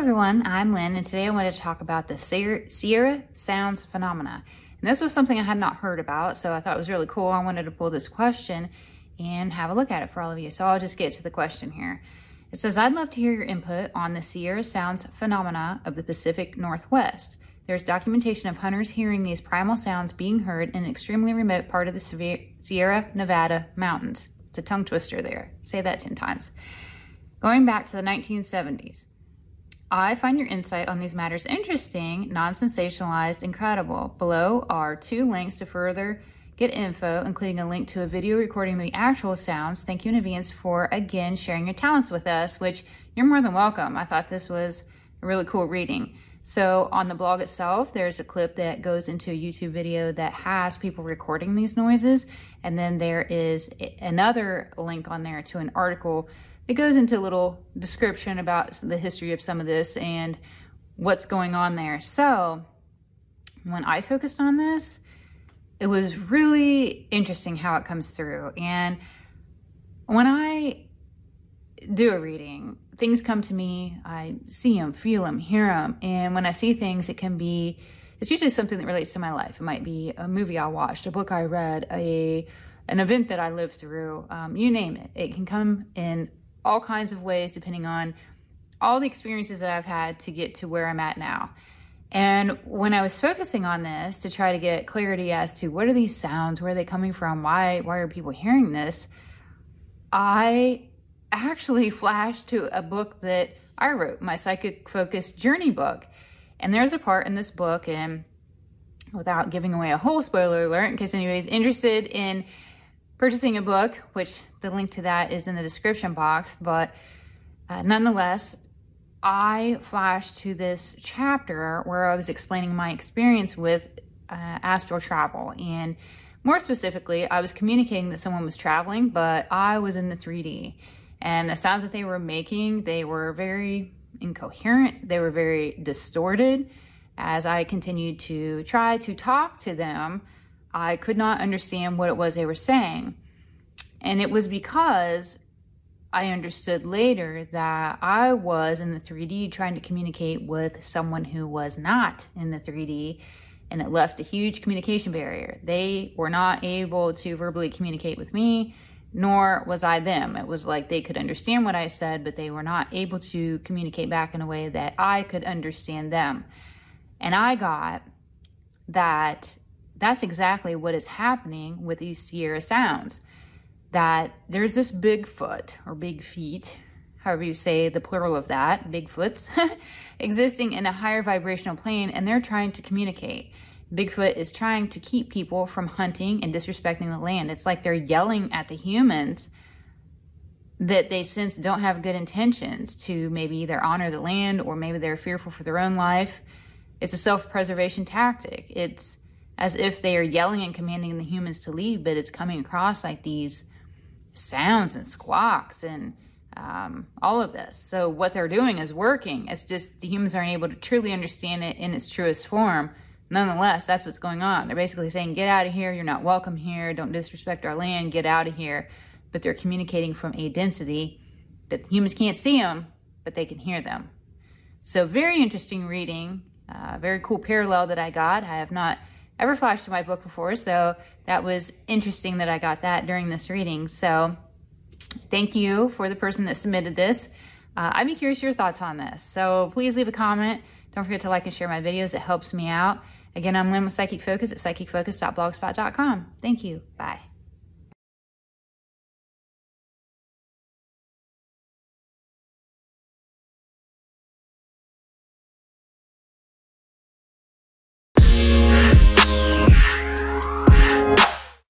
everyone, I'm Lynn, and today I wanted to talk about the Sierra Sounds phenomena. And this was something I had not heard about, so I thought it was really cool. I wanted to pull this question and have a look at it for all of you. So I'll just get to the question here. It says, I'd love to hear your input on the Sierra Sounds phenomena of the Pacific Northwest. There's documentation of hunters hearing these primal sounds being heard in an extremely remote part of the Sierra Nevada mountains. It's a tongue twister there. Say that 10 times. Going back to the 1970s, I find your insight on these matters interesting, non sensationalized, and credible. Below are two links to further get info, including a link to a video recording the actual sounds. Thank you in advance for again sharing your talents with us, which you're more than welcome. I thought this was a really cool reading. So, on the blog itself, there's a clip that goes into a YouTube video that has people recording these noises. And then there is another link on there to an article that goes into a little description about the history of some of this and what's going on there. So when I focused on this, it was really interesting how it comes through. And when I do a reading, things come to me, I see them, feel them, hear them. And when I see things, it can be, it's usually something that relates to my life. It might be a movie I watched, a book I read, a an event that I lived through, um, you name it. It can come in all kinds of ways depending on all the experiences that I've had to get to where I'm at now. And when I was focusing on this to try to get clarity as to what are these sounds, where are they coming from, why why are people hearing this, I actually flashed to a book that I wrote, my psychic focused journey book. And there's a part in this book, and without giving away a whole spoiler alert, in case anybody's interested in purchasing a book, which the link to that is in the description box. But uh, nonetheless, I flashed to this chapter where I was explaining my experience with uh, astral travel. And more specifically, I was communicating that someone was traveling, but I was in the 3D. And the sounds that they were making, they were very incoherent, they were very distorted. As I continued to try to talk to them, I could not understand what it was they were saying. And it was because I understood later that I was in the 3D trying to communicate with someone who was not in the 3D, and it left a huge communication barrier. They were not able to verbally communicate with me, nor was I them. It was like they could understand what I said, but they were not able to communicate back in a way that I could understand them. And I got that that's exactly what is happening with these Sierra sounds. That there's this Bigfoot or big feet, however you say the plural of that, Bigfoots, existing in a higher vibrational plane and they're trying to communicate. Bigfoot is trying to keep people from hunting and disrespecting the land. It's like they're yelling at the humans that they sense don't have good intentions to maybe either honor the land or maybe they're fearful for their own life. It's a self preservation tactic. It's as if they are yelling and commanding the humans to leave, but it's coming across like these sounds and squawks and um, all of this. So what they're doing is working. It's just the humans aren't able to truly understand it in its truest form. Nonetheless, that's what's going on. They're basically saying, get out of here. You're not welcome here. Don't disrespect our land. Get out of here. But they're communicating from a density that humans can't see them, but they can hear them. So very interesting reading. Uh, very cool parallel that I got. I have not ever flashed to my book before, so that was interesting that I got that during this reading. So thank you for the person that submitted this. Uh, I'd be curious your thoughts on this. So please leave a comment. Don't forget to like and share my videos. It helps me out. Again, I'm Lynn with Psychic Focus at psychicfocus.blogspot.com. Thank you. Bye.